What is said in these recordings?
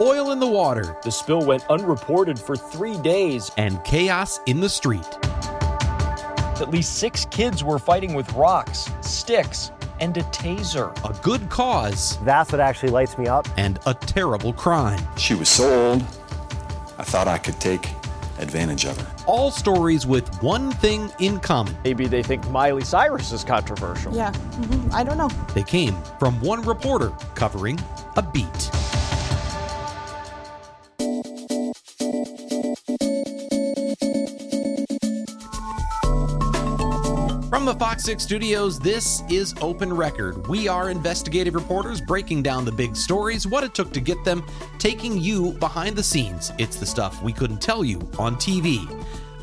Oil in the water. The spill went unreported for three days. And chaos in the street. At least six kids were fighting with rocks, sticks, and a taser. A good cause. That's what actually lights me up. And a terrible crime. She was so old, I thought I could take advantage of her. All stories with one thing in common. Maybe they think Miley Cyrus is controversial. Yeah, mm-hmm. I don't know. They came from one reporter covering a beat. From the Fox 6 studios, this is Open Record. We are investigative reporters breaking down the big stories, what it took to get them, taking you behind the scenes. It's the stuff we couldn't tell you on TV.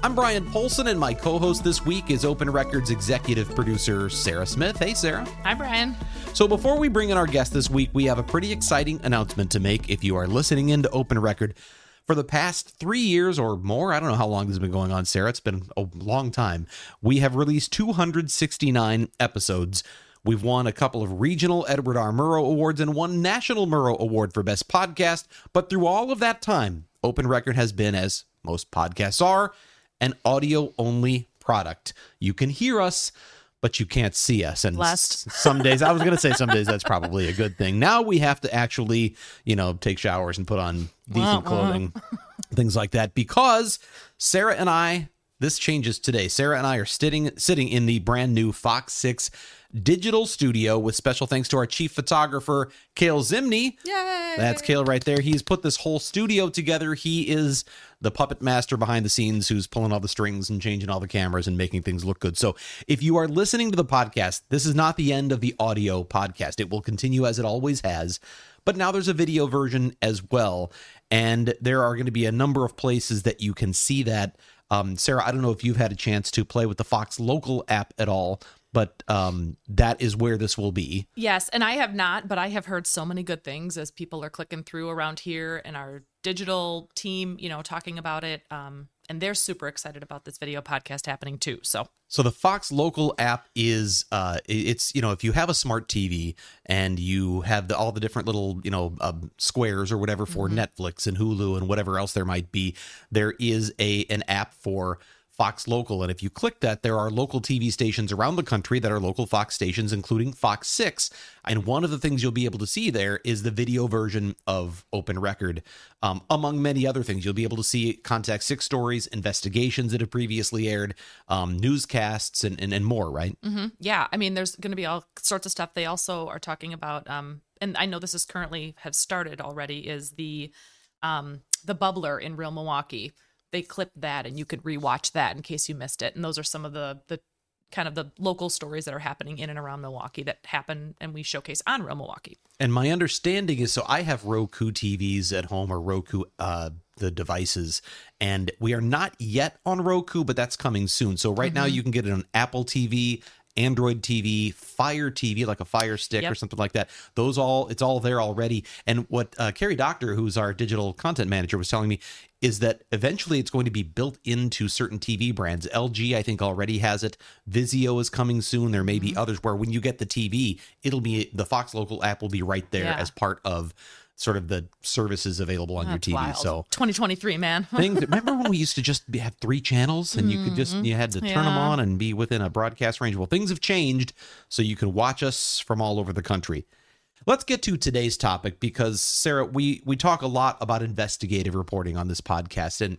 I'm Bryan Polcyn, and my co host this week is Open Record's executive producer, Sarah Smith. Hey, Sarah. Hi, Bryan. So, before we bring in our guest this week, we have a pretty exciting announcement to make if you are listening into Open Record for the past three years or more, I don't know how long this has been going on, Sarah. It's been a long time. We have released 269 episodes. We've won a couple of regional Edward R. Murrow Awards and one national Murrow Award for Best Podcast. But through all of that time, Open Record has been, as most podcasts are, an audio only product. You can hear us but you can't see us. And Blessed. some days, I was going to say some days that's probably a good thing. Now we have to actually, you know, take showers and put on decent uh-huh. clothing, things like that, because Sarah and I, this changes today. Sarah and I are sitting sitting in the brand new Fox 6 digital studio with special thanks to our chief photographer, Cale Zimney. Yay! That's Cale right there. He's put this whole studio together. He is the puppet master behind the scenes who's pulling all the strings and changing all the cameras and making things look good. So if you are listening to the podcast, this is not the end of the audio podcast. It will continue as it always has. But now there's a video version as well. And there are going to be a number of places that you can see that. Um, Sarah, I don't know if you've had a chance to play with the Fox Local app at all, but um, that is where this will be. Yes, and I have not, but I have heard so many good things as people are clicking through around here and our digital team, you know, talking about it. Um, and they're super excited about this video podcast happening too. So, so the Fox Local app is, uh, it's you know, if you have a smart TV and you have the, all the different little you know um, squares or whatever for mm-hmm. Netflix and Hulu and whatever else there might be, there is a an app for Fox Local. And if you click that, there are local TV stations around the country that are local Fox stations, including Fox 6. And one of the things you'll be able to see there is the video version of Open Record, um, among many other things. You'll be able to see Contact 6 stories, investigations that have previously aired, um, newscasts, and, and, and, more, right? Mm-hmm. Yeah. I mean, there's going to be all sorts of stuff. They also are talking about, um, and I know this is currently have started already, is the um, the bubbler in real Milwaukee they clipped that and you could rewatch that in case you missed it. And those are some of the the kind of the local stories that are happening in and around Milwaukee that happen and we showcase on Real Milwaukee. And my understanding is so I have Roku TVs at home or Roku uh the devices and we are not yet on Roku but that's coming soon. So right mm-hmm. now you can get it on Apple TV, Android TV, Fire TV, like a Fire Stick yep. or something like that. Those all, it's all there already. And what uh, Carrie Doctor, who's our digital content manager, was telling me is that eventually it's going to be built into certain TV brands. LG, I think, already has it. Vizio is coming soon. There may mm-hmm. be others where when you get the TV, it'll be the Fox Local app will be right there yeah. as part of sort of the services available on That's your TV. Wild. So 2023, man. things. Remember when we used to just have three channels and you could just mm-hmm. you had to turn yeah. them on and be within a broadcast range. Well, things have changed, so you can watch us from all over the country. Let's get to today's topic because Sarah, we we talk a lot about investigative reporting on this podcast, and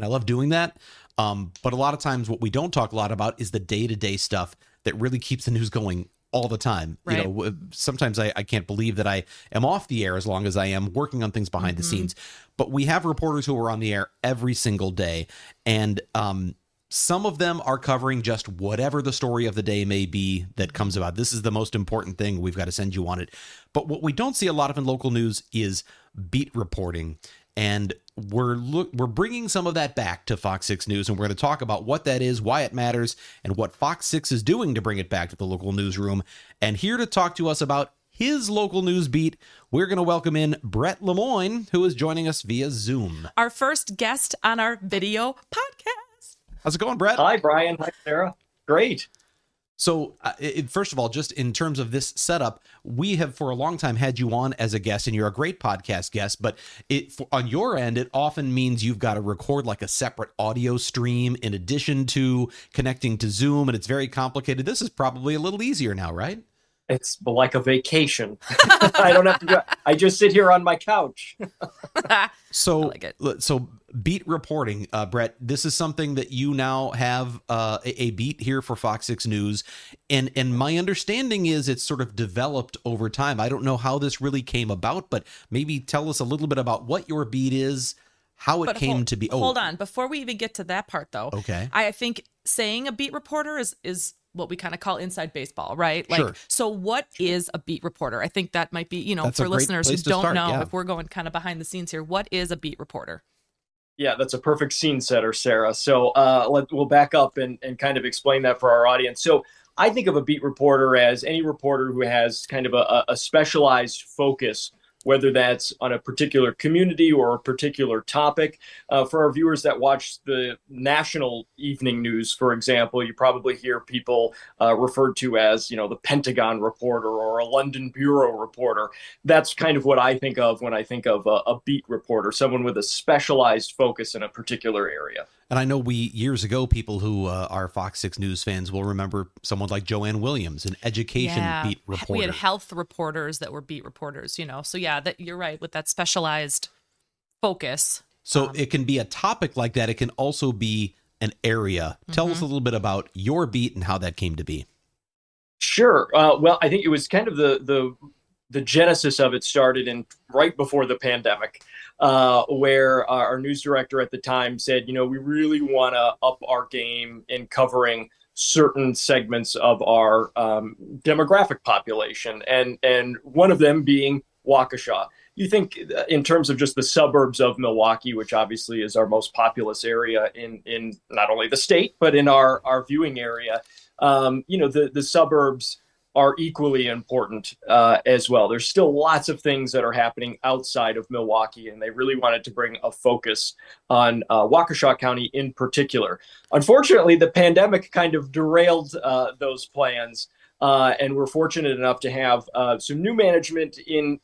I love doing that. Um, but a lot of times, what we don't talk a lot about is the day to day stuff that really keeps the news going all the time. Right. You know, sometimes I, I can't believe that I am off the air as long as I am working on things behind mm-hmm. the scenes. But we have reporters who are on the air every single day. And um, some of them are covering just whatever the story of the day may be that comes about. This is the most important thing. We've got to send you on it. But what we don't see a lot of in local news is beat reporting. And we're look we're bringing some of that back to Fox 6 News and we're going to talk about what that is, why it matters, and what Fox 6 is doing to bring it back to the local newsroom. And here to talk to us about his local news beat, we're going to welcome in Bret Lemoine, who is joining us via Zoom. Our first guest on our video podcast. How's it going, Bret? Hi, Bryan. Hi, Sarah. Great. So, uh, it, first of all, just in terms of this setup, we have for a long time had you on as a guest, and you're a great podcast guest. But it for, on your end, it often means you've got to record like a separate audio stream in addition to connecting to Zoom, and it's very complicated. This is probably a little easier now, right? It's like a vacation. I don't have to. Do, I just sit here on my couch. so, like it. so beat reporting, uh, Bret. This is something that you now have uh, a, a, beat here for Fox Six News, and and my understanding is it's sort of developed over time. I don't know how this really came about, but maybe tell us a little bit about what your beat is, how it but came hold, to be. Oh, hold on, before we even get to that part, though. Okay, I think saying a beat reporter is is what we kind of call inside baseball, right? Like, sure. so what is a beat reporter? I think that might be, you know, That's for listeners who don't start, know, yeah. if we're going kind of behind the scenes here, what is a beat reporter? Yeah, that's a perfect scene setter, Sarah. So uh, let, we'll back up and, and kind of explain that for our audience. So I think of a beat reporter as any reporter who has kind of a, a specialized focus whether that's on a particular community or a particular topic. Uh, for our viewers that watch the national evening news, for example, you probably hear people uh, referred to as, you know, the Pentagon reporter or a London bureau reporter. That's kind of what I think of when I think of a, a beat reporter, someone with a specialized focus in a particular area. And I know we years ago, people who uh, are Fox Six News fans will remember someone like Joanne Williams, an education yeah. beat reporter. We had health reporters that were beat reporters, you know. So yeah, that you're right with that specialized focus. So um, it can be a topic like that. It can also be an area. Tell mm-hmm. us a little bit about your beat and how that came to be. Sure. Uh, well, I think it was kind of the the the genesis of it started in right before the pandemic uh, where our news director at the time said, you know, we really want to up our game in covering certain segments of our um, demographic population, and and one of them being Waukesha. You think uh, in terms of just the suburbs of Milwaukee, which obviously is our most populous area in in not only the state but in our our viewing area. Um, you know, the the suburbs are equally important uh, as well. There's still lots of things that are happening outside of Milwaukee, and they really wanted to bring a focus on uh, Waukesha County in particular. Unfortunately, the pandemic kind of derailed uh, those plans. Uh, and we're fortunate enough to have uh, some new management in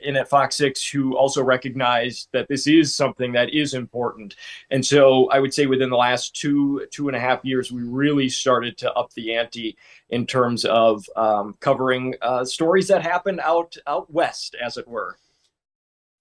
in at Fox Six who also recognize that this is something that is important. And so I would say within the last two two and a half years, we really started to up the ante in terms of um, covering uh, stories that happen out out west, as it were.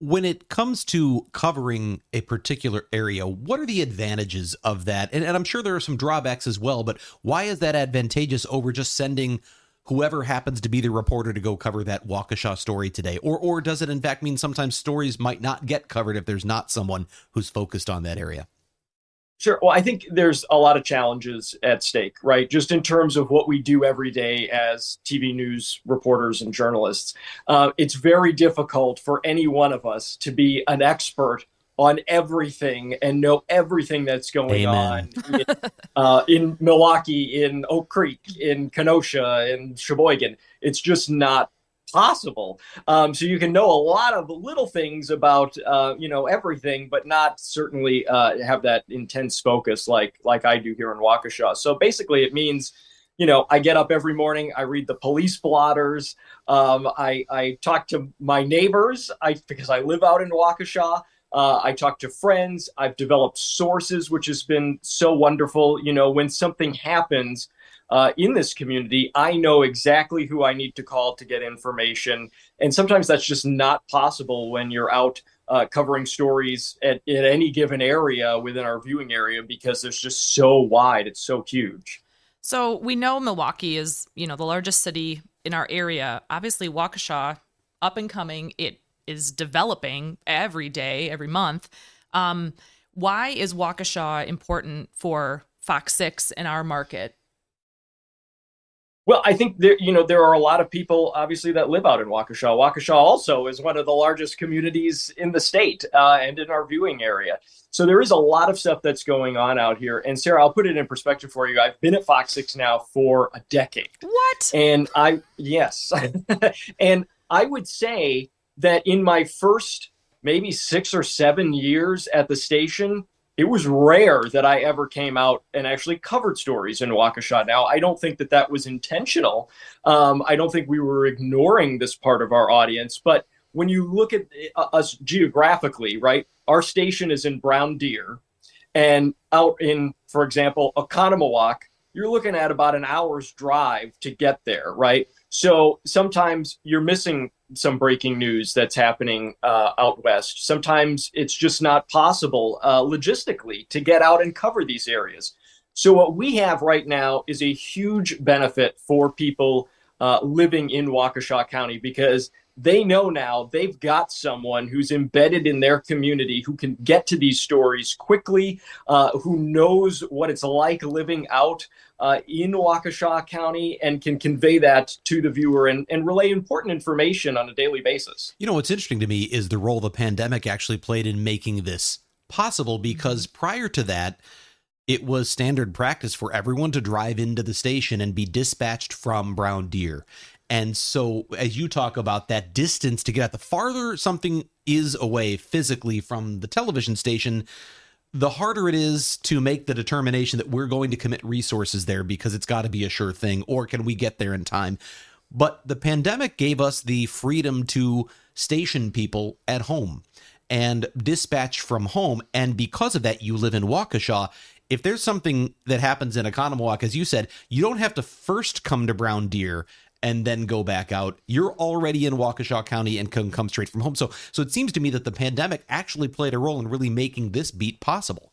When it comes to covering a particular area, what are the advantages of that? And, and I'm sure there are some drawbacks as well, but why is that advantageous over just sending whoever happens to be the reporter to go cover that Waukesha story today? Or or does it in fact mean sometimes stories might not get covered if there's not someone who's focused on that area? Sure. Well, I think there's a lot of challenges at stake, right? Just in terms of what we do every day as TV news reporters and journalists. Uh, it's very difficult for any one of us to be an expert on everything and know everything that's going Amen. on in, uh, in, Milwaukee, in Oak Creek, in Kenosha, in Sheboygan. It's just not possible. Um, so you can know a lot of little things about uh, you know everything, but not certainly uh, have that intense focus like like I do here in Waukesha. So basically, it means you know, I get up every morning, I read the police blotters, um, I, I talk to my neighbors I, because I live out in Waukesha. Uh, I talk to friends. I've developed sources, which has been so wonderful. You know, when something happens uh, in this community, I know exactly who I need to call to get information. And sometimes that's just not possible when you're out uh, covering stories at, at any given area within our viewing area because it's just so wide. It's so huge. So we know Milwaukee is, you know, the largest city in our area. Obviously, Waukesha, up and coming. It is developing every day, every month. Um, why is Waukesha important for Fox 6 in our market? Well, I think there, you know, there are a lot of people obviously that live out in Waukesha. Waukesha also is one of the largest communities in the state uh, and in our viewing area. So there is a lot of stuff that's going on out here. And Sarah, I'll put it in perspective for you. I've been at Fox Six now for a decade. What? And I, yes, and I would say that in my first maybe six or seven years at the station, it was rare that I ever came out and actually covered stories in Waukesha. Now, I don't think that that was intentional. Um, I don't think we were ignoring this part of our audience. But when you look at uh, us geographically, right, our station is in Brown Deer, and out in, for example, Oconomowoc, you're looking at about an hour's drive to get there, right? So sometimes you're missing some breaking news that's happening uh, out west. Sometimes it's just not possible uh, logistically to get out and cover these areas. So, what we have right now is a huge benefit for people uh, living in Waukesha County because they know now they've got someone who's embedded in their community who can get to these stories quickly, uh, who knows what it's like living out uh, in Waukesha County and can convey that to the viewer and, and relay important information on a daily basis. You know, what's interesting to me is the role the pandemic actually played in making this possible because prior to that, it was standard practice for everyone to drive into the station and be dispatched from Brown Deer. And so, as you talk about that distance to get at the farther something is away physically from the television station, the harder it is to make the determination that we're going to commit resources there because it's got to be a sure thing, or can we get there in time? But the pandemic gave us the freedom to station people at home and dispatch from home. And because of that, you live in Waukesha. If there's something that happens in Oconomowoc, as you said, you don't have to first come to Brown Deer and then go back out. You're already in Waukesha County and can come straight from home. So so it seems to me that the pandemic actually played a role in really making this beat possible.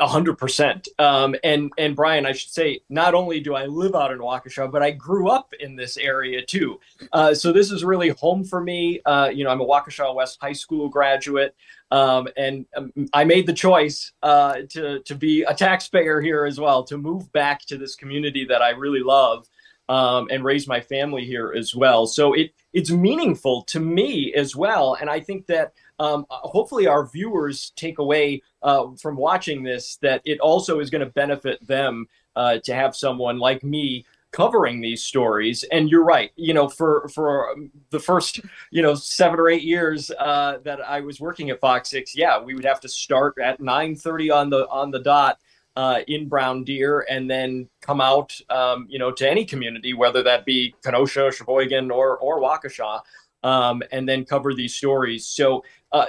A hundred percent. Um, and and Bryan, I should say, not only do I live out in Waukesha, but I grew up in this area too. Uh, so this is really home for me. Uh, you know, I'm a Waukesha West High School graduate, um, and um, I made the choice uh, to to be a taxpayer here as well, to move back to this community that I really love um, and raise my family here as well. So it it's meaningful to me as well, and I think that um, hopefully our viewers take away uh, from watching this that it also is going to benefit them uh, to have someone like me covering these stories and you're right you know for for the first you know seven or eight years uh, that i was working at fox 6 yeah we would have to start at 9.30 on the on the dot uh, in Brown Deer and then come out, um, you know, to any community, whether that be Kenosha, Sheboygan, or or Waukesha, um, and then cover these stories. So uh,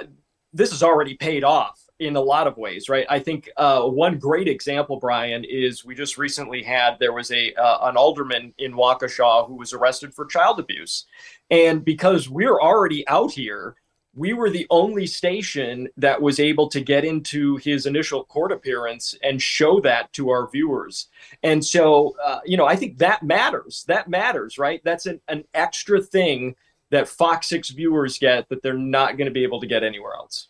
this has already paid off in a lot of ways, right? I think uh, one great example, Bryan, is we just recently had there was a uh, an alderman in Waukesha who was arrested for child abuse, and because we're already out here we were the only station that was able to get into his initial court appearance and show that to our viewers. And so, uh, you know, I think that matters. That matters, right? That's an, an extra thing that Fox 6 viewers get that they're not going to be able to get anywhere else.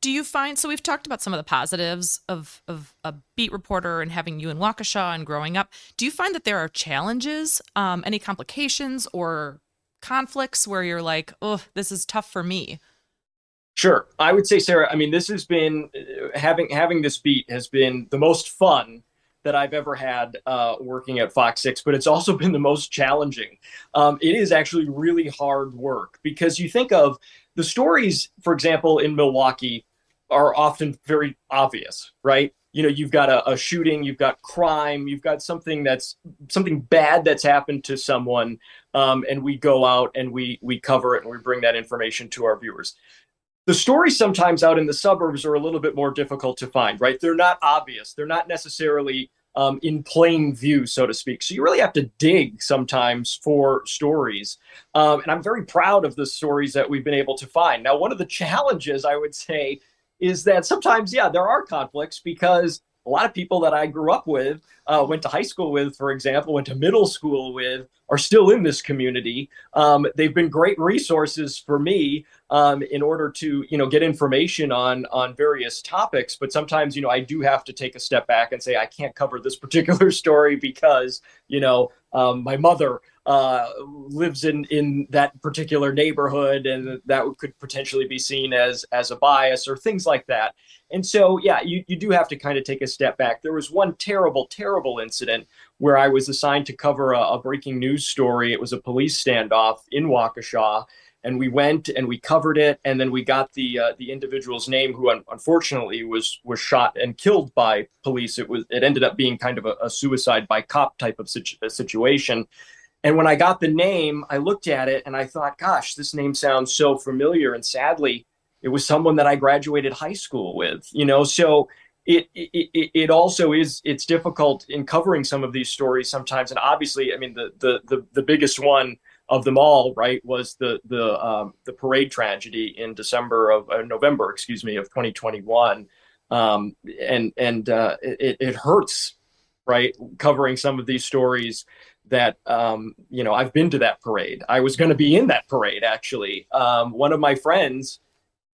Do you find so? We've talked about some of the positives of of a beat reporter and having you in Waukesha and growing up. Do you find that there are challenges, um, any complications or conflicts where you're like, oh, this is tough for me? Sure, I would say, Sarah. I mean, this has been uh, having having this beat has been the most fun that I've ever had uh, working at Fox Six, but it's also been the most challenging. Um, it is actually really hard work because you think of the stories, for example, in Milwaukee, are often very obvious, right? You know, you've got a, a shooting, you've got crime, you've got something that's something bad that's happened to someone, um, and we go out and we we cover it and we bring that information to our viewers the stories sometimes out in the suburbs are a little bit more difficult to find, right? They're not obvious. They're not necessarily um, in plain view, so to speak. So you really have to dig sometimes for stories. Um, and I'm very proud of the stories that we've been able to find. Now, one of the challenges I would say is that sometimes, yeah, there are conflicts because a lot of people that I grew up with, uh, went to high school with, for example, went to middle school with, are still in this community. Um, they've been great resources for me um, in order to, you know, get information on on various topics. But sometimes, you know, I do have to take a step back and say I can't cover this particular story because, you know, um, my mother uh, lives in in that particular neighborhood, and that could potentially be seen as as a bias or things like that. And so, yeah, you, you do have to kind of take a step back. There was one terrible, terrible incident where I was assigned to cover a, a breaking news story. It was a police standoff in Waukesha, and we went and we covered it, and then we got the uh, the individual's name, who un- unfortunately was was shot and killed by police. It was it ended up being kind of a, a suicide by cop type of situ- situation. And when I got the name, I looked at it and I thought, gosh, this name sounds so familiar. And sadly, it was someone that I graduated high school with, you know, so it, it, it also is, it's difficult in covering some of these stories sometimes. And obviously, I mean, the, the, the, the biggest one of them all, right, was the, the, um, the parade tragedy in December of uh, November, excuse me, of 2021. Um, and, and, uh, it, it hurts, right, covering some of these stories that um, you know I've been to that parade. I was going to be in that parade actually. Um, one of my friends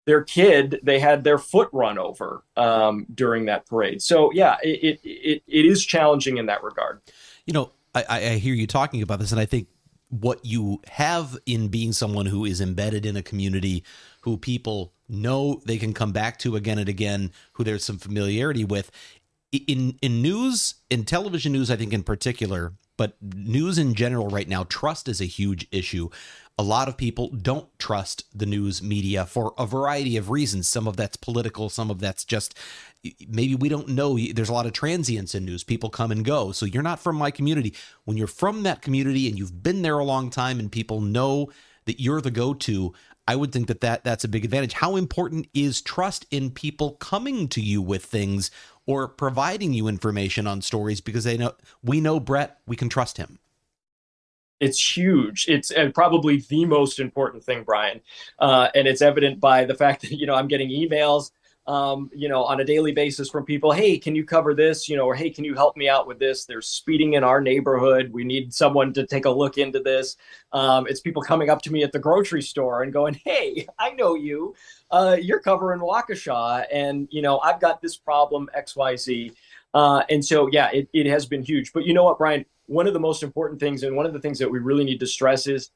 their kid they had their foot run over um, during that parade so yeah it, it, it is challenging in that regard you know I, I hear you talking about this and i think what you have in being someone who is embedded in a community who people know they can come back to again and again who there's some familiarity with in in news in television news i think in particular but news in general right now trust is a huge issue a lot of people don't trust the news media for a variety of reasons. Some of that's political, some of that's just maybe we don't know. There's a lot of transience in news. People come and go. So you're not from my community. When you're from that community and you've been there a long time and people know that you're the go to, I would think that, that that's a big advantage. How important is trust in people coming to you with things or providing you information on stories because they know we know Bret, we can trust him. It's huge. It's uh, probably the most important thing, Bryan, uh, and it's evident by the fact that you know I'm getting emails, um, you know, on a daily basis from people. Hey, can you cover this? You know, or hey, can you help me out with this? There's speeding in our neighborhood. We need someone to take a look into this. Um, it's people coming up to me at the grocery store and going, Hey, I know you. Uh, you're covering Waukesha, and you know I've got this problem X Y Z. Uh, and so, yeah, it, it has been huge. But you know what, Bryan? one of the most important things and one of the things that we really need to stress is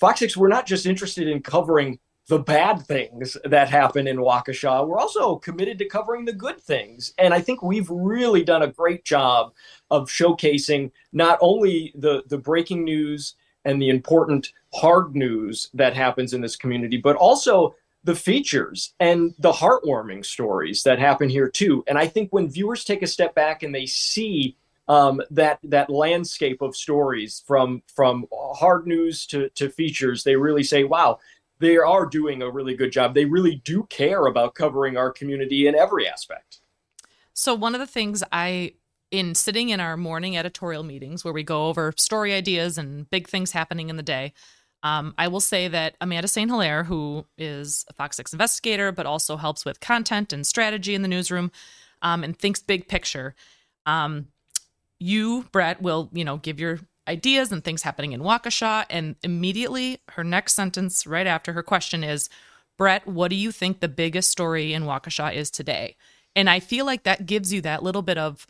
Fox 6, we're not just interested in covering the bad things that happen in Waukesha. We're also committed to covering the good things. And I think we've really done a great job of showcasing not only the, the breaking news and the important hard news that happens in this community, but also the features and the heartwarming stories that happen here too. And I think when viewers take a step back and they see um, that that landscape of stories from from hard news to to features. They really say, "Wow, they are doing a really good job. They really do care about covering our community in every aspect." So one of the things I in sitting in our morning editorial meetings where we go over story ideas and big things happening in the day. Um, I will say that Amanda St. Hilaire, who is a Fox 6 investigator, but also helps with content and strategy in the newsroom um, and thinks big picture, um, you, Bret, will, you know, give your ideas and things happening in Waukesha. And immediately her next sentence right after her question is, Bret, what do you think the biggest story in Waukesha is today? And I feel like that gives you that little bit of,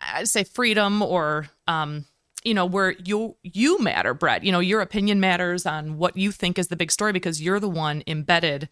I'd say freedom or, um, you know, where you you matter, Bret. You know, your opinion matters on what you think is the big story because you're the one embedded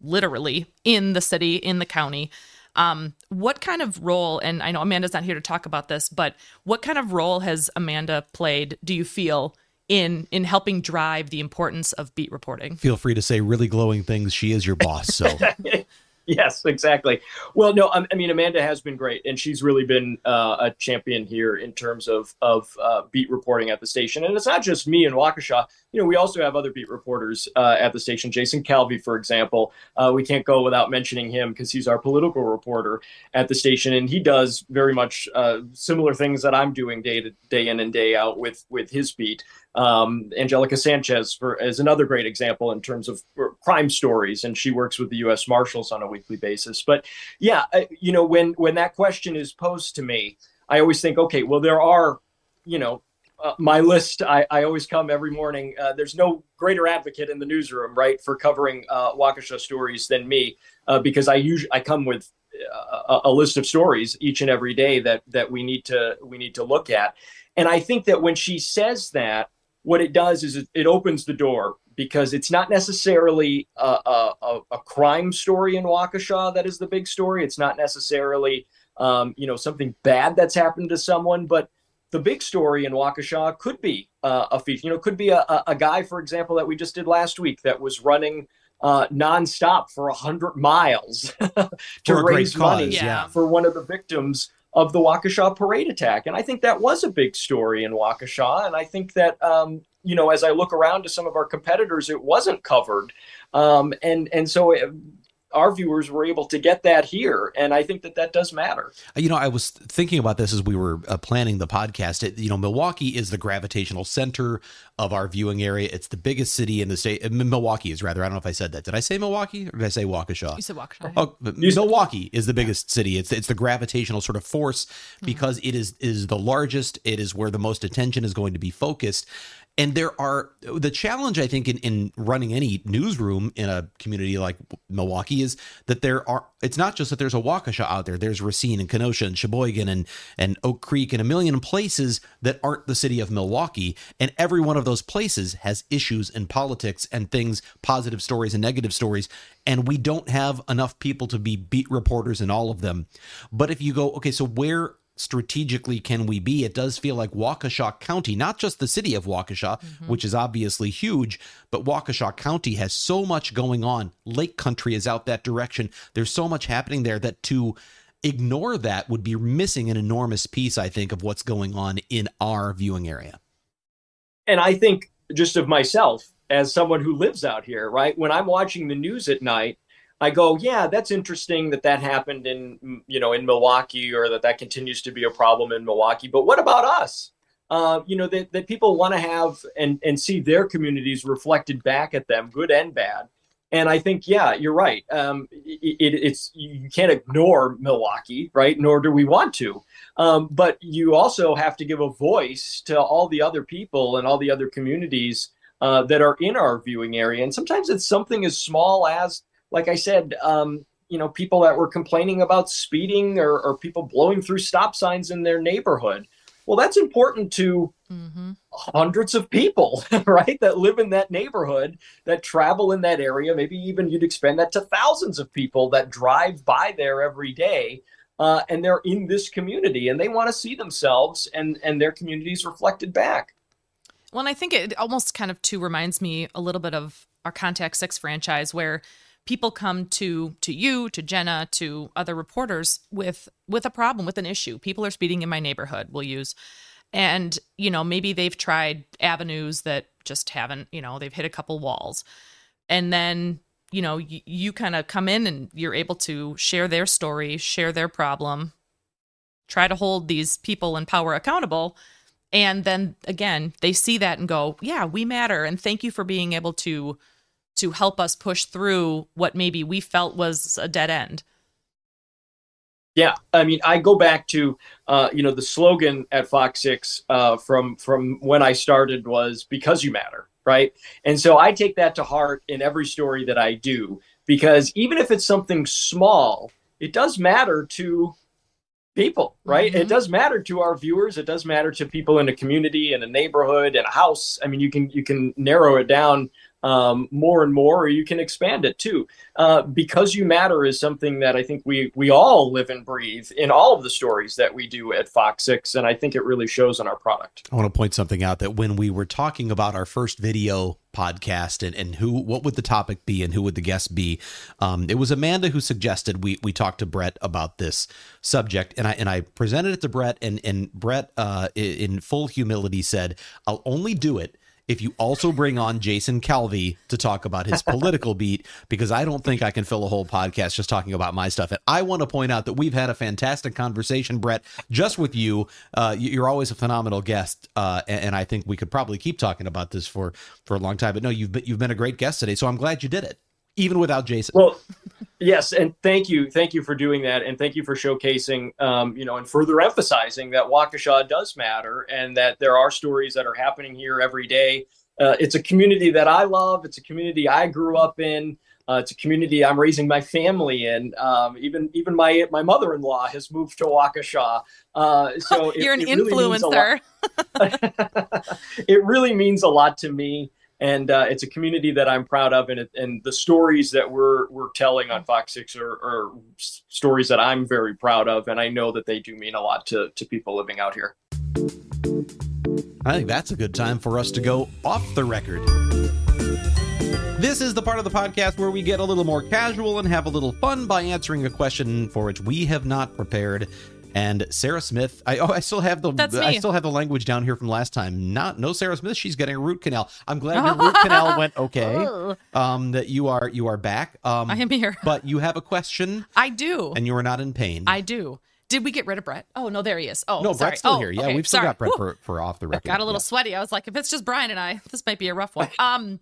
literally in the city, in the county. Um, what kind of role, and I know Amanda's not here to talk about this, but what kind of role has Amanda played, do you feel, in in helping drive the importance of beat reporting? Feel free to say really glowing things. She is your boss, so yes, exactly. Well, no, I mean Amanda has been great, and she's really been uh, a champion here in terms of of uh, beat reporting at the station. And it's not just me and Waukesha. You know, we also have other beat reporters uh, at the station. Jason Calvi, for example, uh, we can't go without mentioning him because he's our political reporter at the station, and he does very much uh, similar things that I'm doing day to day in and day out with with his beat. Um, Angelica Sanchez for, is another great example in terms of crime stories, and she works with the U.S. Marshals on a weekly basis. But yeah, you know, when when that question is posed to me, I always think, okay, well, there are, you know, uh, my list. I, I always come every morning. Uh, there's no greater advocate in the newsroom, right, for covering uh, Waukesha stories than me, uh, because I usually I come with a, a, list of stories each and every day that that we need to we need to look at. And I think that when she says that, what it does is it, it opens the door because it's not necessarily a, a, a, crime story in Waukesha that is the big story. It's not necessarily um, you know something bad that's happened to someone, but the big story in Waukesha could be uh, a feature. You know, could be a, a guy, for example, that we just did last week that was running uh, nonstop for a hundred miles to raise money yeah. for one of the victims of the Waukesha parade attack. And I think that was a big story in Waukesha. And I think that, um, you know, as I look around to some of our competitors, it wasn't covered. Um, and, and so our viewers were able to get that here and i think that that does matter. You know i was thinking about this as we were uh, planning the podcast. It, you know milwaukee is the gravitational center of our viewing area. It's the biggest city in the state uh, milwaukee is rather. I don't know if i said that. Did i say milwaukee or did i say waukesha? You said waukesha. Oh milwaukee is the biggest city. It's it's the gravitational sort of force mm-hmm. because mm-hmm. it is is the largest. It is where the most attention is going to be focused and there are the challenge i think in, in running any newsroom in a community like milwaukee is that there are it's not just that there's a waukesha out there. There's racine and kenosha and sheboygan and and oak creek and a million places that aren't the city of milwaukee. And every one of those places has issues and politics and things positive stories and negative stories. And we don't have enough people to be beat reporters in all of them. But if you go okay so where strategically can we be? It does feel like Waukesha County, not just the city of Waukesha, mm-hmm. which is obviously huge, but Waukesha County has so much going on. Lake Country is out that direction. There's so much happening there that to ignore that would be missing an enormous piece, I think, of what's going on in our viewing area. And I think just of myself as someone who lives out here, right? When I'm watching the news at night, I go, yeah, that's interesting that that happened in you know in Milwaukee or that that continues to be a problem in Milwaukee. But what about us? Uh, you know that, that people want to have and and see their communities reflected back at them, good and bad. And I think, yeah, you're right. Um, it, it's you can't ignore Milwaukee, right? Nor do we want to. Um, but you also have to give a voice to all the other people and all the other communities uh, that are in our viewing area. And sometimes it's something as small as like I said, um, you know, people that were complaining about speeding or, or, people blowing through stop signs in their neighborhood. Well, that's important to mm-hmm. hundreds of people, right? That live in that neighborhood, that travel in that area. Maybe even you'd expand that to thousands of people that drive by there every day. Uh, and they're in this community and they want to see themselves and, and their communities reflected back. Well, and I think it almost kind of too reminds me a little bit of our Contact Six franchise, where people come to to you to jenna to other reporters with with a problem with an issue. People are speeding in my neighborhood we'll use. And you know maybe they've tried avenues that just haven't you know they've hit a couple walls. And then you know y- you kind of come in and you're able to share their story share their problem try to hold these people in power accountable. And then again they see that and go yeah we matter and thank you for being able to to help us push through what maybe we felt was a dead end. Yeah, I mean, I go back to uh, you know the slogan at Fox Six uh, from from when I started was "Because you matter," right? And so I take that to heart in every story that I do because even if it's something small, it does matter to people, right? Mm-hmm. It does matter to our viewers. It does matter to people in a community, in a neighborhood, in a house. I mean, you can you can narrow it down um, more and more, or you can expand it too. Uh, because you matter is something that I think we we all live and breathe in all of the stories that we do at Fox Six, and I think it really shows in our product. I want to point something out that when we were talking about our first video podcast and, and who what would the topic be and who would the guest be um, it was amanda who suggested we we talk to bret about this subject and i and i presented it to bret and and bret uh, in full humility said i'll only do it if you also bring on Jason Calvi to talk about his political beat, because I don't think I can fill a whole podcast just talking about my stuff. And I want to point out that we've had a fantastic conversation, Bret, just with you. Uh, you're always a phenomenal guest, uh, and, and I think we could probably keep talking about this for for a long time. But no, you've been, you've been a great guest today, so I'm glad you did it, even without Jason. Well, yes, and thank you, thank you for doing that, and thank you for showcasing, um, you know, and further emphasizing that Waukesha does matter, and that there are stories that are happening here every day. Uh, it's a community that I love. It's a community I grew up in. Uh, it's a community I'm raising my family in. Um, even even my my mother in law has moved to Waukesha. Uh, so You're an it really means a lot- influencer. it really means a lot to me and uh, it's a community that I'm proud of, and and the stories that we're we're telling on Fox Six are, are stories that I'm very proud of, and I know that they do mean a lot to to people living out here. I think that's a good time for us to go off the record. This is the part of the podcast where we get a little more casual and have a little fun by answering a question for which we have not prepared. And Sarah Smith, I oh, I still have the I still have the language down here from last time. Not no Sarah Smith. She's getting a root canal. I'm glad your root canal went okay. Um, that you are you are back. Um, I am here. but you have a question I do. and you are not in pain. I do. Did we get rid of Bret? Oh no, there he is. Oh no, sorry. Bret's still oh, here. Yeah, okay, we've still sorry. got Bret for, for off the record. got a little Yeah. sweaty. I was like, if it's just Bryan and I, this might be a rough one. Um,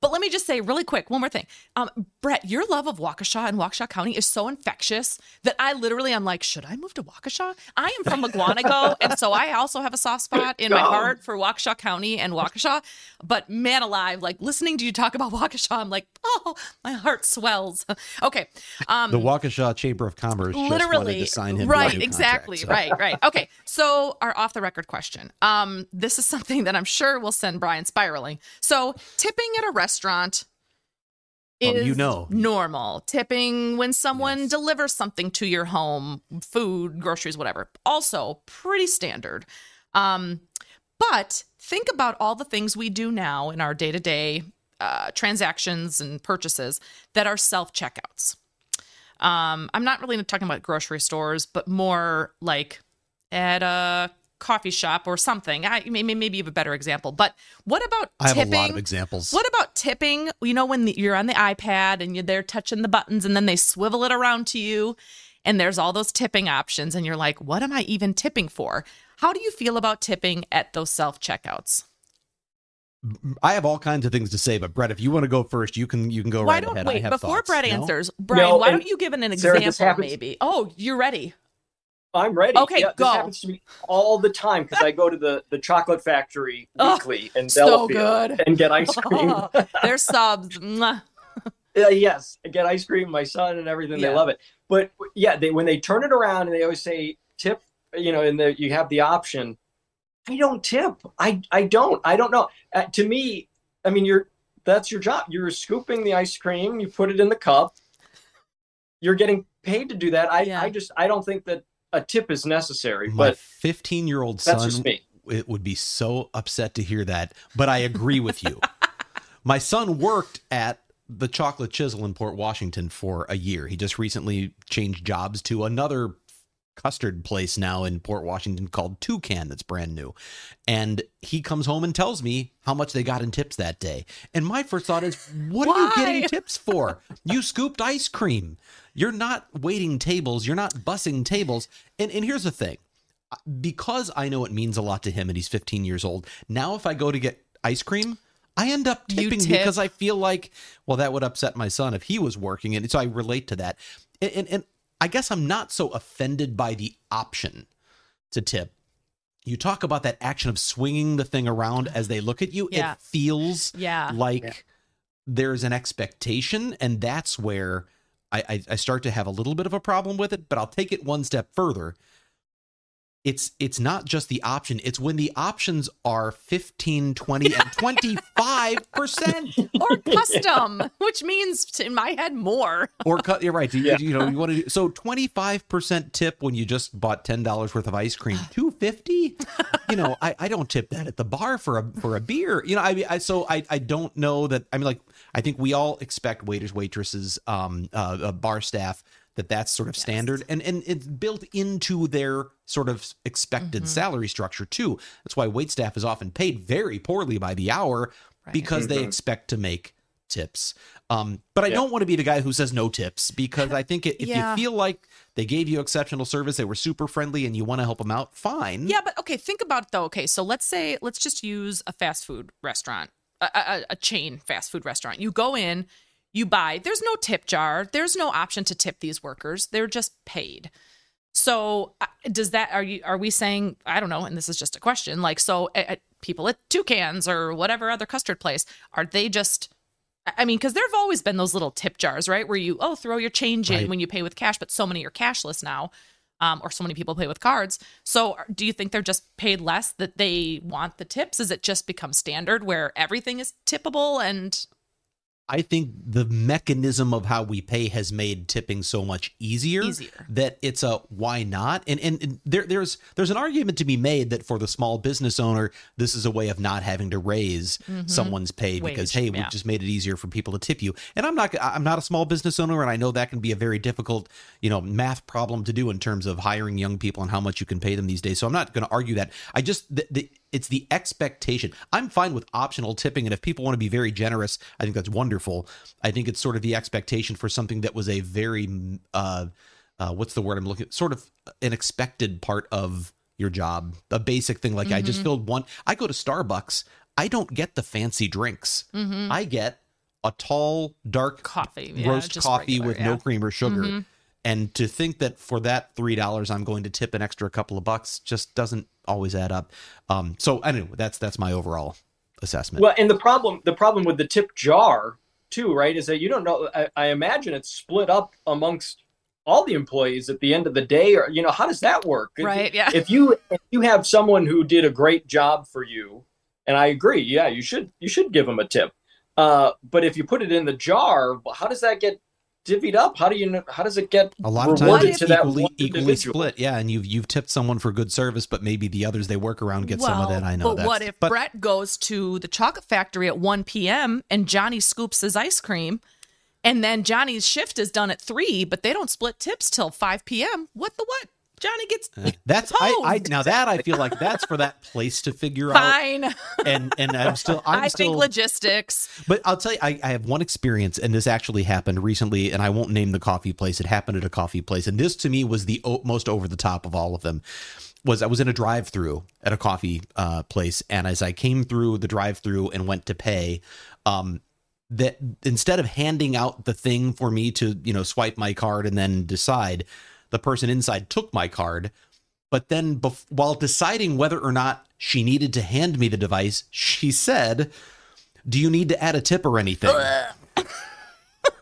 but let me just say really quick, one more thing. Um, Bret, your love of Waukesha and Waukesha County is so infectious that I literally am like, should I move to Waukesha? I am from Mukwonago, and so I also have a soft spot in my heart for Waukesha County and Waukesha. But man alive, like listening to you talk about Waukesha, I'm like, oh, my heart swells. okay. Um, The Waukesha Chamber of Commerce just wanted literally to sign him to a right new exactly contract, so- right right okay so our off the record question um this is something that i'm sure will send bryan spiraling so tipping at a restaurant Oh, is you know. normal tipping when someone Yes. delivers something to your home food groceries whatever also pretty standard um but think about all the things we do now in our day-to-day uh, transactions and purchases that are self-checkouts um, I'm not really talking about grocery stores, but more like at a coffee shop or something. I maybe maybe you have a better example. But what about I have tipping? a lot of examples. What about tipping? You know, when the, you're on the iPad and you're there touching the buttons, and then they swivel it around to you, and there's all those tipping options, and you're like, what am I even tipping for? How do you feel about tipping at those self checkouts? I have all kinds of things to say, but Bret, if you want to go first, you can you can go Why right don't ahead. I wait have before thoughts. Bret No? answers, Bryan? No, why don't you give an, an Sarah, example? happens- maybe. Oh, you're ready. I'm ready. Okay, yeah, go. This happens to me all the time because I go to the the chocolate factory Oh, weekly in so Delafield good. and get ice cream. Oh, they're subs. Uh, yes, I get ice cream. My son and everything, Yeah. they love it. But yeah, they when they turn it around and they always say tip, you know, and the, you have the option. I don't tip. I I don't. I don't know. Uh, to me, I mean, you're that's your job. You're scooping the ice cream. You put it in the cup. You're getting paid to do that. I Yeah. I just I don't think that a tip is necessary. My But 15 year old son it would be so upset to hear that, but I agree with you. My son worked at the Chocolate Chisel in Port Washington for a year. He just recently changed jobs to another custard place now in Port Washington called Toucan that's brand new. And he comes home and tells me how much they got in tips that day. And my first thought is, what are you getting tips for? You scooped ice cream. You're not waiting tables, you're not bussing tables. And and here's the thing because I know it means a lot to him and he's 15 years old. Now, if I go to get ice cream, I end up tipping tip? because I feel like, well, that would upset my son if he was working. And so I relate to that. And, and, and I guess I'm not so offended by the option to tip. You talk about that action of swinging the thing around as they look at you. Yeah. It feels Yeah. like Yeah. there's an expectation. And that's where I, I, I start to have a little bit of a problem with it. But I'll take it one step further it's it's not just the option it's when the options are 15 20 and 25 percent or custom, which means in my head more. or cut you're right you, Yeah. you know you want to do so 25 percent tip when you just bought 10 dollars worth of ice cream 250 you know I, I don't tip that at the bar for a for a beer you know i mean I, so i i don't know that i mean like i think we all expect waiters waitresses um uh, uh bar staff that that's sort of standard and and it's built into their sort of expected Mm-hmm. salary structure too. That's why wait staff is often paid very poorly by the hour because they expect to make tips. Um, but I Yeah. don't want to be the guy who says no tips because I think it, if Yeah. you feel like they gave you exceptional service, they were super friendly, and you want to help them out, fine. Yeah, but okay, think about it though. Okay, so let's say let's just use a fast food restaurant, a, a, a chain fast food restaurant. You go in, you buy. There's no tip jar. There's no option to tip these workers. They're just paid. So uh, does that are you are we saying I don't know? And this is just a question. Like so, at, people at Toucans or whatever other custard place are they just? I mean, because there have always been those little tip jars, right? Where you oh throw your change in when you pay with cash, but so many are cashless now um, or so many people pay with cards. So, do you think they're just paid less that they want the tips? Is it just become standard where everything is tippable? And I think the mechanism of how we pay has made tipping so much easier, Easier. that it's a why not? And, and and there there's there's an argument to be made that for the small business owner, this is a way of not having to raise mm-hmm. someone's pay because Wage, hey, we've just made it easier for people to tip you. And I'm not I'm not a small business owner, and I know that can be a very difficult you know math problem to do in terms of hiring young people and how much you can pay them these days. So I'm not going to argue that. I just the, the it's the expectation. I'm fine with optional tipping, and if people want to be very generous, I think that's wonderful. I think it's sort of the expectation for something that was a very, uh, uh, what's the word I'm looking? Sort of an expected part of your job, a basic thing. Like I just filled one. I go to Starbucks. I don't get the fancy drinks. I get a tall, dark Coffee, yeah, roast coffee regular, with yeah. Mm-hmm. no cream or sugar. And to think that for that three dollars I'm going to tip an extra couple of bucks just doesn't always add up. Um, so anyway, that's that's my overall assessment. Well, and the problem the problem with the tip jar too, right, is that you don't know. I, I imagine it's split up amongst all the employees at the end of the day, or you know, how does that work? If- Right, yeah. If you if you have someone who did a great job for you, and I agree, yeah, you should you should give them a tip. Uh, but if you put it in the jar, how does that get divvied up? How do you know? How does it get a lot of times it's equally, equally split. Yeah, and you've you've tipped someone for good service, but maybe the others they work around get some of that. I know But that. what if but Bret goes to the chocolate factory at 1 p.m. and Johnny scoops his ice cream, and then Johnny's shift is done at 3, but they don't split tips till 5 p.m.? What the what? Johnny gets that's I, I now that I feel like that's for that place to figure out. fine. And and I'm still I'm I still think logistics. But I'll tell you, I, I have one experience, and this actually happened recently, and I won't name the coffee place. It happened at a coffee place, and this to me was the o- most over the top of all of them. Was I was in a drive-through at a coffee uh, place, and as I came through the drive-through and went to pay, um, that instead of handing out the thing for me to you know swipe my card and then decide, the person inside took my card, but then bef- while deciding whether or not she needed to hand me the device, she said do you need to add a tip or anything?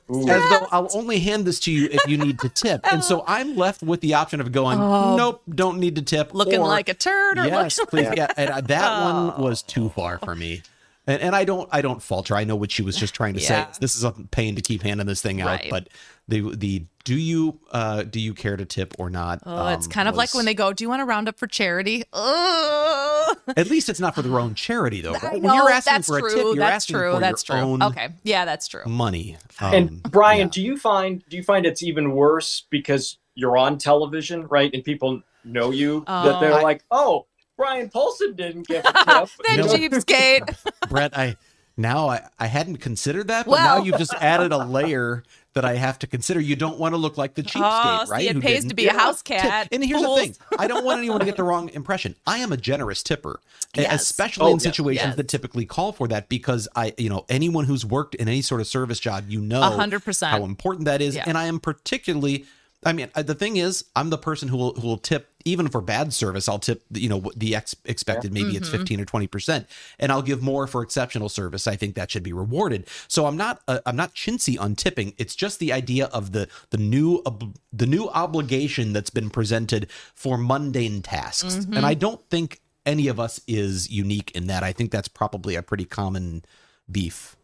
As though I'll only hand this to you if you need to tip. And so I'm left with the option of going, nope, don't need to tip. Oh. Looking or, like a turd or yes, looking please. Yeah, and uh, that one was too far for me. And, and I don't, I don't falter. I know what she was just trying to Yeah. say. This is a pain to keep handing this thing out, Right. but the the do you uh do you care to tip or not? Oh, it's um, kind of like when they go, "Do you want to round up for charity?" Ugh. At least it's not for their own charity, though. I Right? When you're asking that's for a true. tip, you're that's asking true. for that's your true. own Okay, yeah, that's true. money. And Um, Bryan, yeah. do you find do you find it's even worse because you're on television, right? And people know you that they're Oh. like, "Oh, Bryan Polcyn didn't give a tip." that You know? cheapskate. Bret, I now I, I hadn't considered that, but Well- now you've just added a layer that I have to consider. You don't want to look like the cheapskate, Oh, see, right? it Who pays didn't- to be a house cat. And here's Fools. the thing: I don't want anyone to get the wrong impression. I am a generous tipper, Yes. especially Oh, in situations yes. that typically call for that. Because I, you know, anyone who's worked in any sort of service job, you know, A hundred percent. how important that is. Yeah. And I am particularly. I mean, uh, the thing is, I'm the person who will who will tip even for bad service. I'll tip, you know, the ex- expected. Maybe it's Mm-hmm. 15 or 20 percent, and I'll give more for exceptional service. I think that should be rewarded. So I'm not uh, I'm not chintzy on tipping. It's just the idea of the the new ob- the new obligation that's been presented for mundane tasks, Mm-hmm. and I don't think any of us is unique in that. I think that's probably a pretty common beef.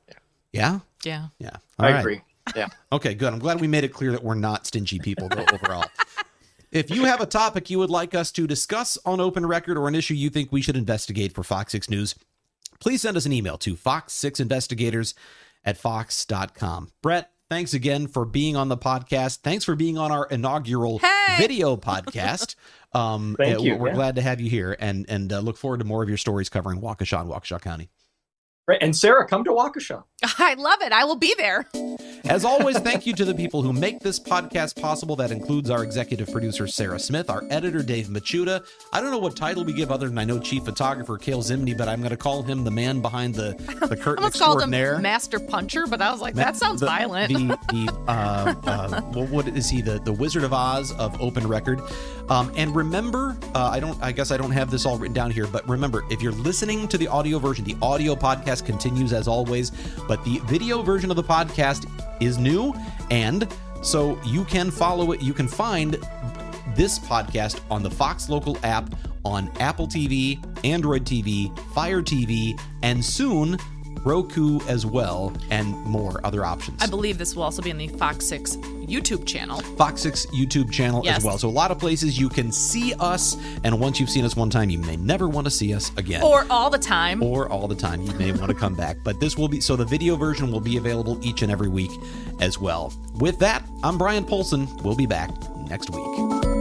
Yeah. yeah. Yeah. I All right. agree. Yeah. Okay, good. I'm glad we made it clear that we're not stingy people though, overall. If you have a topic you would like us to discuss on open record or an issue you think we should investigate for Fox 6 News, please send us an email to fox6investigators at fox.com. Bret, thanks again for being on the podcast. Thanks for being on our inaugural Hey! video podcast. Um, Thank uh, you, We're yeah. glad to have you here, and and uh, look forward to more of your stories covering Waukesha and Waukesha County. Right. And Sarah, come to Waukesha. I love it. I will be there. As always, thank you to the people who make this podcast possible. That includes our executive producer, Sarah Smith, our editor, Dave Machuda. I don't know what title we give other than I know chief photographer, Kale Zimney, but I'm going to call him the man behind the, the I curtain called him extraordinaire. Master Puncher, but I was like, Ma- that sounds the- violent. The, the uh, uh, what, what is he? The the Wizard of Oz of Open Record. Um, and remember, uh, I don't. I guess I don't have this all written down here, but remember, if you're listening to the audio version, the audio podcast continues as always, but the video version of the podcast is new, and so you can follow it. You can find this podcast on the Fox Local app, on Apple TV, Android TV, Fire TV, and soon Roku as well, and more other options. I believe this will also be in the Fox 6 YouTube channel. Fox 6 YouTube channel Yes. as well. So a lot of places you can see us, and once you've seen us one time, you may never want to see us again. Or all the time. or all the time. You may want to come back. But this will be so the video version will be available each and every week as well. With that, I'm Bryan Polcyn. We'll be back next week.